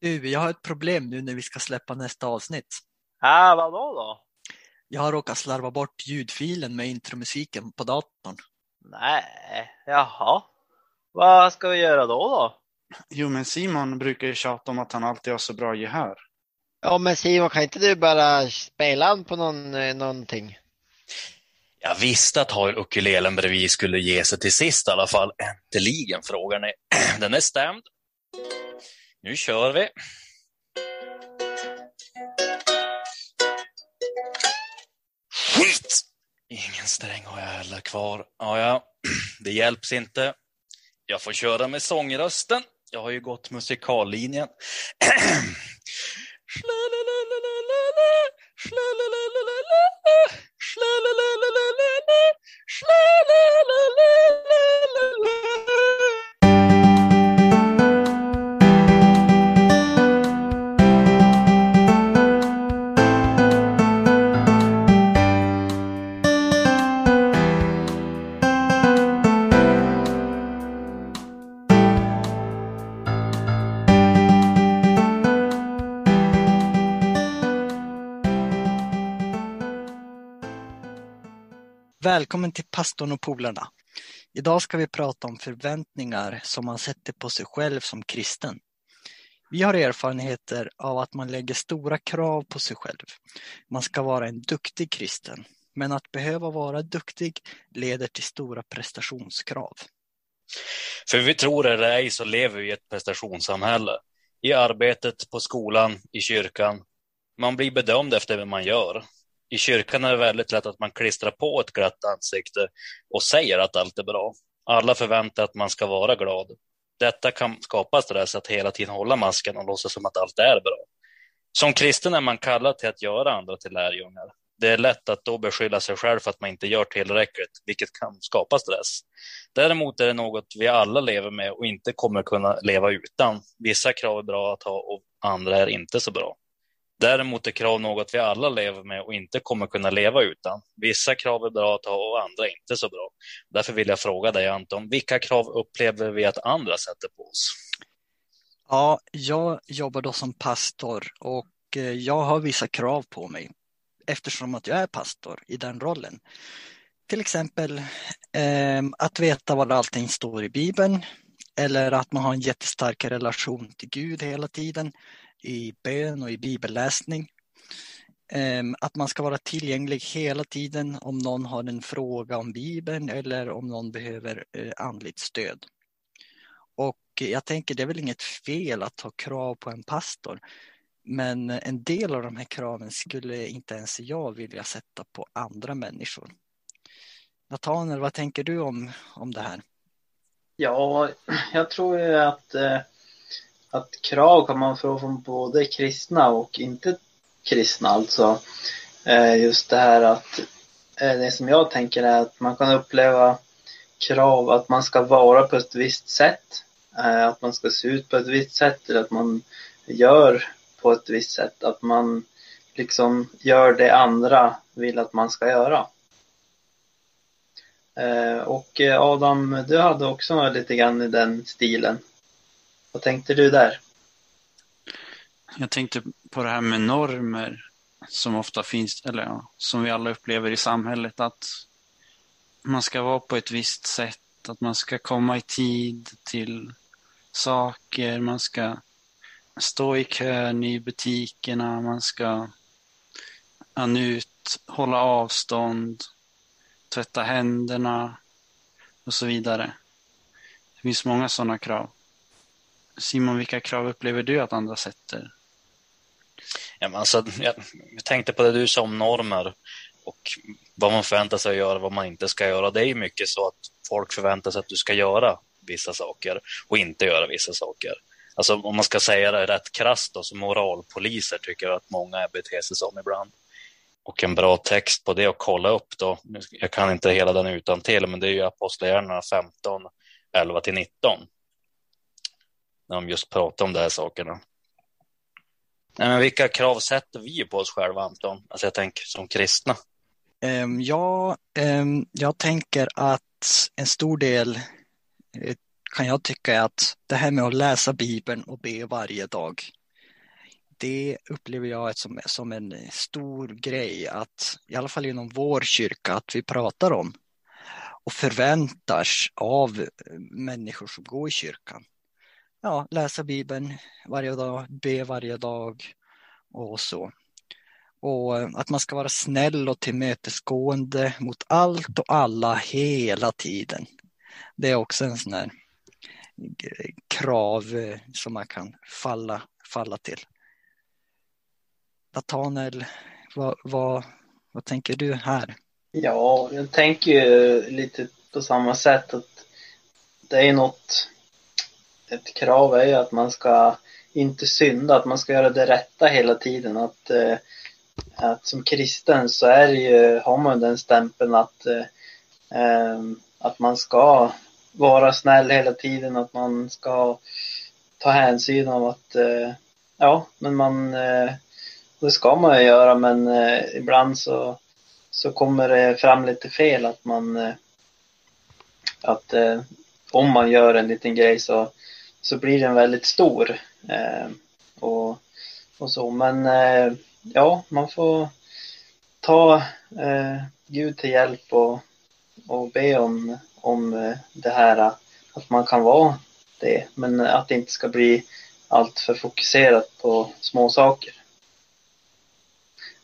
Du, jag har ett problem nu när vi ska släppa nästa avsnitt. Ja, vadå då? Jag har råkat slarva bort ljudfilen med intromusiken på datorn. Nej, jaha. Vad ska vi göra då då? Jo, men Simon brukar ju tjata om att han alltid har så bra gehör. Ja, men Simon, kan inte du bara spela på någon, eh, någonting? Jag visste att ha ukulelen bredvid skulle ge sig till sist i alla fall. Äntligen, frågar ni. Den är stämd. Nu kör vi. Skit! Ingen sträng har jag heller kvar. Ja, ja, det hjälps inte. Jag får köra med sångrösten. Jag har ju gått musikallinjen. Välkommen till pastorn och polarna. Idag ska vi prata om förväntningar som man sätter på sig själv som kristen. Vi har erfarenheter av att man lägger stora krav på sig själv. Man ska vara en duktig kristen, men att behöva vara duktig leder till stora prestationskrav. För vi tror eller ej så lever vi i ett prestationssamhälle. I arbetet, på skolan, i kyrkan. Man blir bedömd efter vad man gör. I kyrkan är det väldigt lätt att man klistrar på ett glatt ansikte och säger att allt är bra. Alla förväntar att man ska vara glad. Detta kan skapa stress att hela tiden hålla masken och låtsas som att allt är bra. Som kristen är man kallad till att göra andra till lärjungar. Det är lätt att då beskylla sig själv för att man inte gör tillräckligt, vilket kan skapa stress. Däremot är det något vi alla lever med och inte kommer kunna leva utan. Vissa krav är bra att ha och andra är inte så bra. Däremot är krav något vi alla lever med och inte kommer kunna leva utan. Vissa krav är bra att ha och andra inte så bra. Därför vill jag fråga dig Anton, vilka krav upplever vi att andra sätter på oss? Ja, jag jobbar då som pastor och eh, jag har vissa krav på mig eftersom att jag är pastor i den rollen. Till exempel eh, att veta vad allting står i Bibeln eller att man har en jättestark relation till Gud hela tiden i bön och i bibelläsning. Ehm, att man ska vara tillgänglig hela tiden om någon har en fråga om Bibeln eller om någon behöver eh, andligt stöd. Och jag tänker det är väl inget fel att ha krav på en pastor. Men en del av de här kraven skulle inte ens jag vilja sätta på andra människor. Nathanael, vad tänker du om, om det här? Ja, jag tror ju att eh, att krav kan man få från både kristna och inte kristna. Alltså eh, just det här att eh, det som jag tänker är att man kan uppleva krav att man ska vara på ett visst sätt. Eh, att man ska se ut på ett visst sätt eller att man gör på ett visst sätt. Att man liksom gör det andra vill att man ska göra. Eh, och eh, Adam, du hade också lite grann i den stilen. Vad tänkte du där? Jag tänkte på det här med normer som ofta finns, eller ja, som vi alla upplever i samhället. Att man ska vara på ett visst sätt, att man ska komma i tid till saker, man ska stå i kön i butikerna, man ska anut, hålla avstånd, tvätta händerna och så vidare. Det finns många sådana krav. Simon, vilka krav upplever du att andra sätter? Ja, men alltså, jag, jag tänkte på det du sa om normer och vad man förväntar sig att göra och vad man inte ska göra. Det är ju mycket så att folk förväntar sig att du ska göra vissa saker och inte göra vissa saker. Alltså om man ska säga det rätt krasst då, så moralpoliser tycker jag att många beter sig som ibland. Och en bra text på det att kolla upp då, jag kan inte hela den utan till, men det är ju Apostlagärningarna 15, 11 till 19 när de just pratar om de här sakerna. Nej, men vilka krav sätter vi på oss själva, Anton? Alltså jag tänker som kristna. Um, ja, um, jag tänker att en stor del eh, kan jag tycka är att det här med att läsa Bibeln och be varje dag. det upplever jag som, som en stor grej att i alla fall inom vår kyrka att vi pratar om och förväntas av eh, människor som går i kyrkan. Ja, läsa Bibeln varje dag, be varje dag och så. Och eh, att man ska vara snäll och tillmötesgående mot allt och alla hela tiden. Det är också en sån här eh, krav eh, som man kan falla, falla till. Nathanael, vad, vad, vad tänker du här? Ja, jag tänker ju lite på samma sätt att det är något, ett krav är ju att man ska inte synda, att man ska göra det rätta hela tiden. Att, eh, att som kristen så är det ju, har man den stämpeln att, eh, ehm, att man ska vara snäll hela tiden, att man ska ta hänsyn av att, eh, ja, men man, eh, det ska man ju göra men eh, ibland så så kommer det fram lite fel att man eh, att eh, om man gör en liten grej så, så blir den väldigt stor. Eh, och, och så. Men eh, ja, man får ta eh, Gud till hjälp och, och be om, om eh, det här eh, att man kan vara det. Men att det inte ska bli allt för fokuserat på små saker.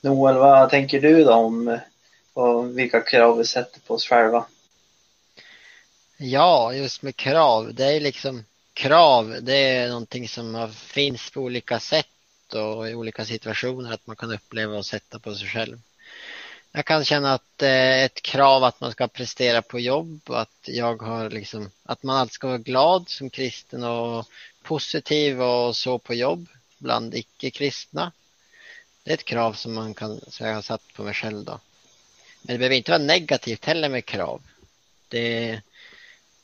Noel, vad tänker du då om eh, och vilka krav vi sätter på oss själva. Ja, just med krav. Det är liksom krav. Det är någonting som finns på olika sätt och i olika situationer att man kan uppleva och sätta på sig själv. Jag kan känna att det är ett krav att man ska prestera på jobb och att jag har liksom, att man alltid ska vara glad som kristen och positiv och så på jobb bland icke-kristna. Det är ett krav som man kan, som jag har satt på mig själv då. Men det behöver inte vara negativt heller med krav. Det,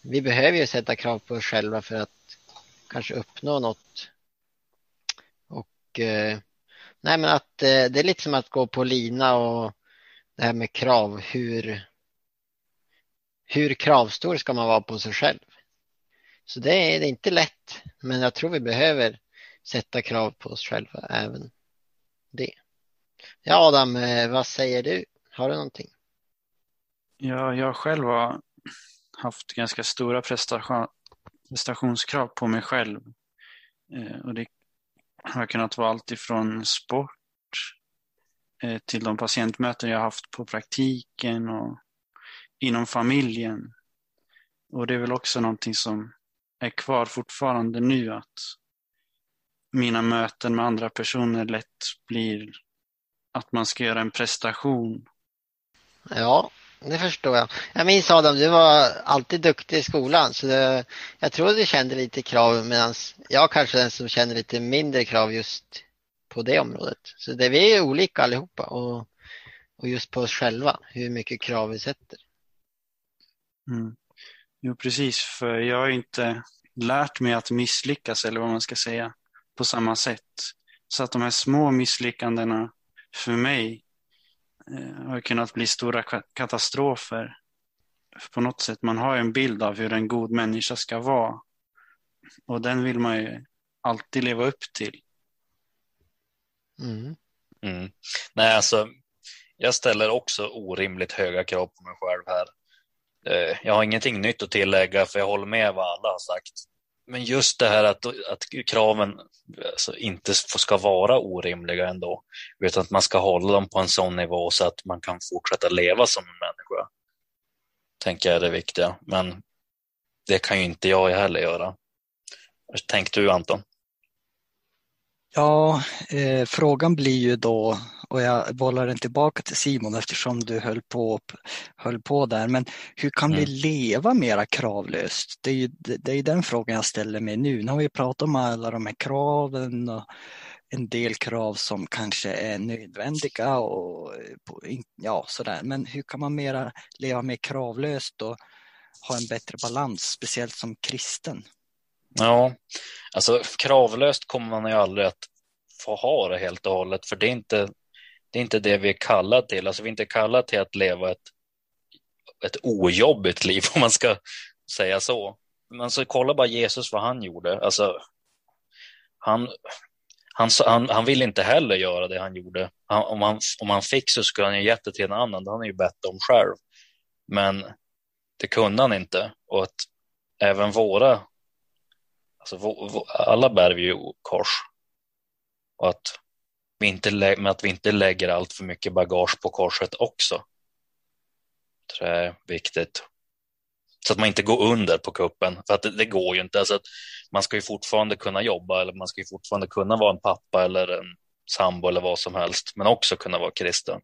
vi behöver ju sätta krav på oss själva för att kanske uppnå något. Och eh, nej men att eh, det är lite som att gå på lina och det här med krav. Hur, hur kravstor ska man vara på sig själv? Så det är, det är inte lätt, men jag tror vi behöver sätta krav på oss själva även det. Ja Adam, eh, vad säger du? Har du någonting? Ja, jag själv har haft ganska stora prestation, prestationskrav på mig själv. Eh, och det har kunnat vara allt ifrån sport eh, till de patientmöten jag haft på praktiken och inom familjen. Och det är väl också någonting som är kvar fortfarande nu att mina möten med andra personer lätt blir att man ska göra en prestation Ja, det förstår jag. Jag minns Adam, du var alltid duktig i skolan så det, jag tror du kände lite krav medan jag kanske är den som känner lite mindre krav just på det området. Så det, vi är olika allihopa och, och just på oss själva, hur mycket krav vi sätter. Mm. Jo, precis, för jag har inte lärt mig att misslyckas eller vad man ska säga på samma sätt. Så att de här små misslyckandena för mig har kunnat bli stora katastrofer. På något sätt, man har en bild av hur en god människa ska vara. Och den vill man ju alltid leva upp till. Mm. Mm. Nej, alltså, jag ställer också orimligt höga krav på mig själv här. Eh, jag har ingenting nytt att tillägga för jag håller med vad alla har sagt. Men just det här att, att kraven alltså, inte ska vara orimliga ändå, utan att man ska hålla dem på en sån nivå så att man kan fortsätta leva som en människa. Tänker jag är det viktiga, men det kan ju inte jag heller göra. Hur tänkte du Anton? Ja, eh, frågan blir ju då, och jag bollar den tillbaka till Simon eftersom du höll på, höll på där, men hur kan mm. vi leva mera kravlöst? Det är ju det är den frågan jag ställer mig nu. Nu har vi pratat om alla de här kraven och en del krav som kanske är nödvändiga och ja, sådär. Men hur kan man mera leva mer kravlöst och ha en bättre balans, speciellt som kristen? Ja, alltså kravlöst kommer man ju aldrig att få ha det helt och hållet, för det är inte det, är inte det vi är kallade till. Alltså vi är inte kallade till att leva ett, ett ojobbigt liv, om man ska säga så. Men så kolla bara Jesus vad han gjorde. Alltså, han, Han, han, han vill inte heller göra det han gjorde. Han, om, han, om han fick så skulle han ju gett det till en annan. Det har han ju bett om själv. Men det kunde han inte. Och att även våra, alltså vå, vå, alla bär vi ju kors. Och att vi inte, men att vi inte lägger allt för mycket bagage på korset också. jag är viktigt. Så att man inte går under på kuppen. För att det, det går ju inte. Alltså att man ska ju fortfarande kunna jobba eller man ska ju fortfarande kunna vara en pappa eller en sambo eller vad som helst. Men också kunna vara kristen.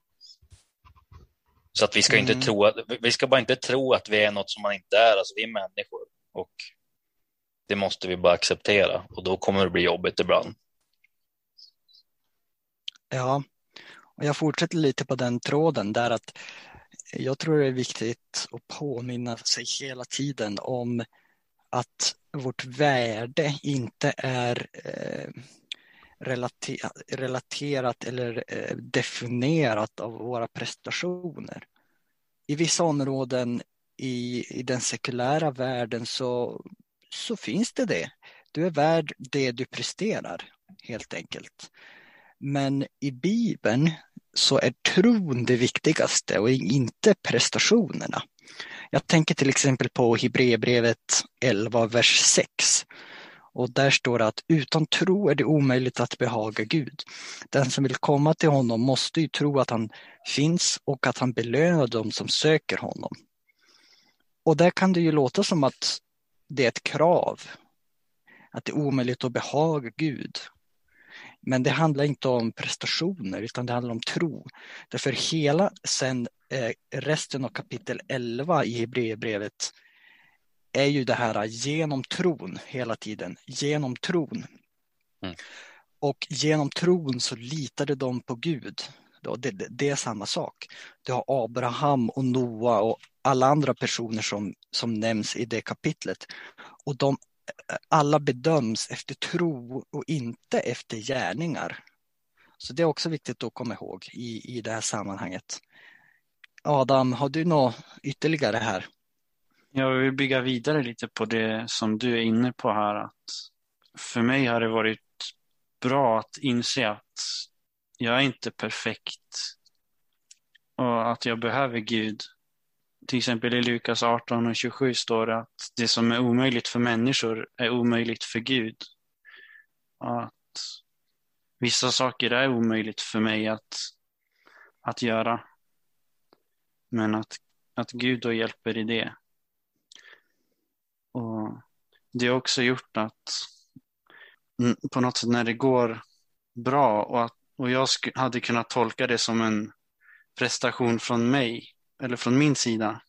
Så att vi ska Mm. inte tro att, vi ska bara inte tro att vi är något som man inte är. Alltså vi är människor. Och det måste vi bara acceptera. Och då kommer det bli jobbigt ibland. Ja, och jag fortsätter lite på den tråden där att jag tror det är viktigt att påminna sig hela tiden om att vårt värde inte är eh, relater relaterat eller eh, definierat av våra prestationer. I vissa områden i, i den sekulära världen så, så finns det det. Du är värd det du presterar, helt enkelt. Men i Bibeln så är tron det viktigaste och inte prestationerna. Jag tänker till exempel på Hebreerbrevet 11, vers 6. Och där står det att utan tro är det omöjligt att behaga Gud. Den som vill komma till honom måste ju tro att han finns och att han belönar dem som söker honom. Och där kan det ju låta som att det är ett krav. Att det är omöjligt att behaga Gud. Men det handlar inte om prestationer utan det handlar om tro. Därför hela sen eh, resten av kapitel 11 i Hebreerbrevet är ju det här genom tron hela tiden. Genom tron. Mm. Och genom tron så litade de på Gud. Det, det, det är samma sak. Du har Abraham och Noa och alla andra personer som, som nämns i det kapitlet. Och de alla bedöms efter tro och inte efter gärningar. Så det är också viktigt att komma ihåg i, i det här sammanhanget. Adam, har du något ytterligare här? Jag vill bygga vidare lite på det som du är inne på här. Att för mig har det varit bra att inse att jag är inte perfekt och att jag behöver Gud. Till exempel i Lukas 18 och 27 står det att det som är omöjligt för människor är omöjligt för Gud. Att vissa saker är omöjligt för mig att, att göra. Men att, att Gud då hjälper i det. Och det har också gjort att på något sätt när det går bra och, att, och jag sk- hade kunnat tolka det som en prestation från mig eller från min sida.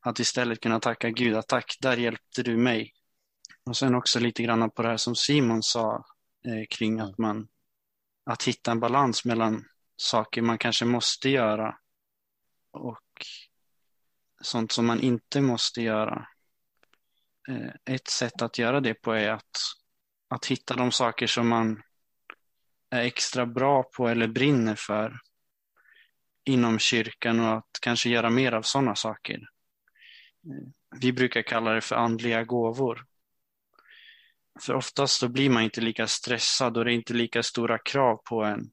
Att istället kunna tacka Gud att tack, där hjälpte du mig. Och sen också lite grann på det här som Simon sa eh, kring att man att hitta en balans mellan saker man kanske måste göra och sånt som man inte måste göra. Eh, ett sätt att göra det på är att, att hitta de saker som man är extra bra på eller brinner för inom kyrkan och att kanske göra mer av sådana saker. Vi brukar kalla det för andliga gåvor. För oftast så blir man inte lika stressad och det är inte lika stora krav på en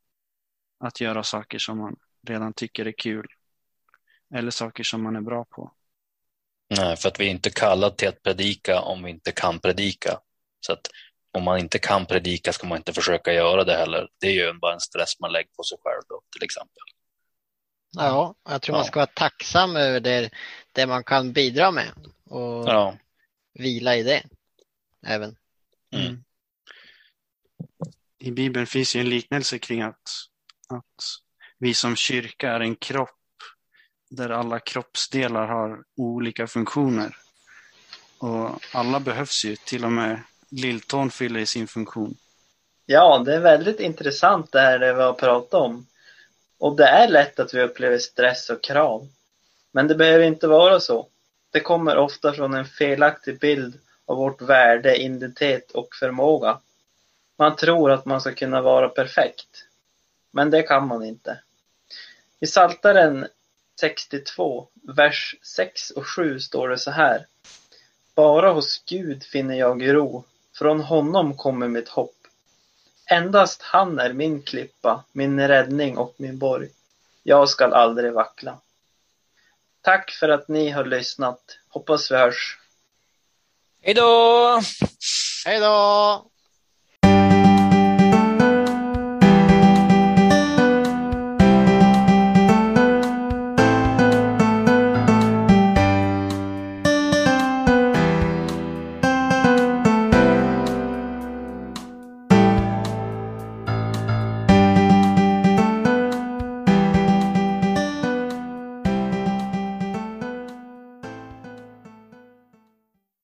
att göra saker som man redan tycker är kul. Eller saker som man är bra på. Nej, för att vi är inte kallade till att predika om vi inte kan predika. Så att om man inte kan predika ska man inte försöka göra det heller. Det är ju bara en stress man lägger på sig själv då, till exempel. Ja, jag tror man ska vara tacksam över det, det man kan bidra med och Ja, vila i det även. Mm. I Bibeln finns ju en liknelse kring att, att vi som kyrka är en kropp där alla kroppsdelar har olika funktioner. Och alla behövs ju, till och med lilltån fyller sin funktion. Ja, det är väldigt intressant det här det vi har pratat om. Och det är lätt att vi upplever stress och krav. Men det behöver inte vara så. Det kommer ofta från en felaktig bild av vårt värde, identitet och förmåga. Man tror att man ska kunna vara perfekt. Men det kan man inte. I Psaltaren 62, vers 6 och 7 står det så här. Bara hos Gud finner jag ro. Från honom kommer mitt hopp. Endast han är min klippa, min räddning och min borg. Jag skall aldrig vackla. Tack för att ni har lyssnat. Hoppas vi hörs. Hej då! Hej då!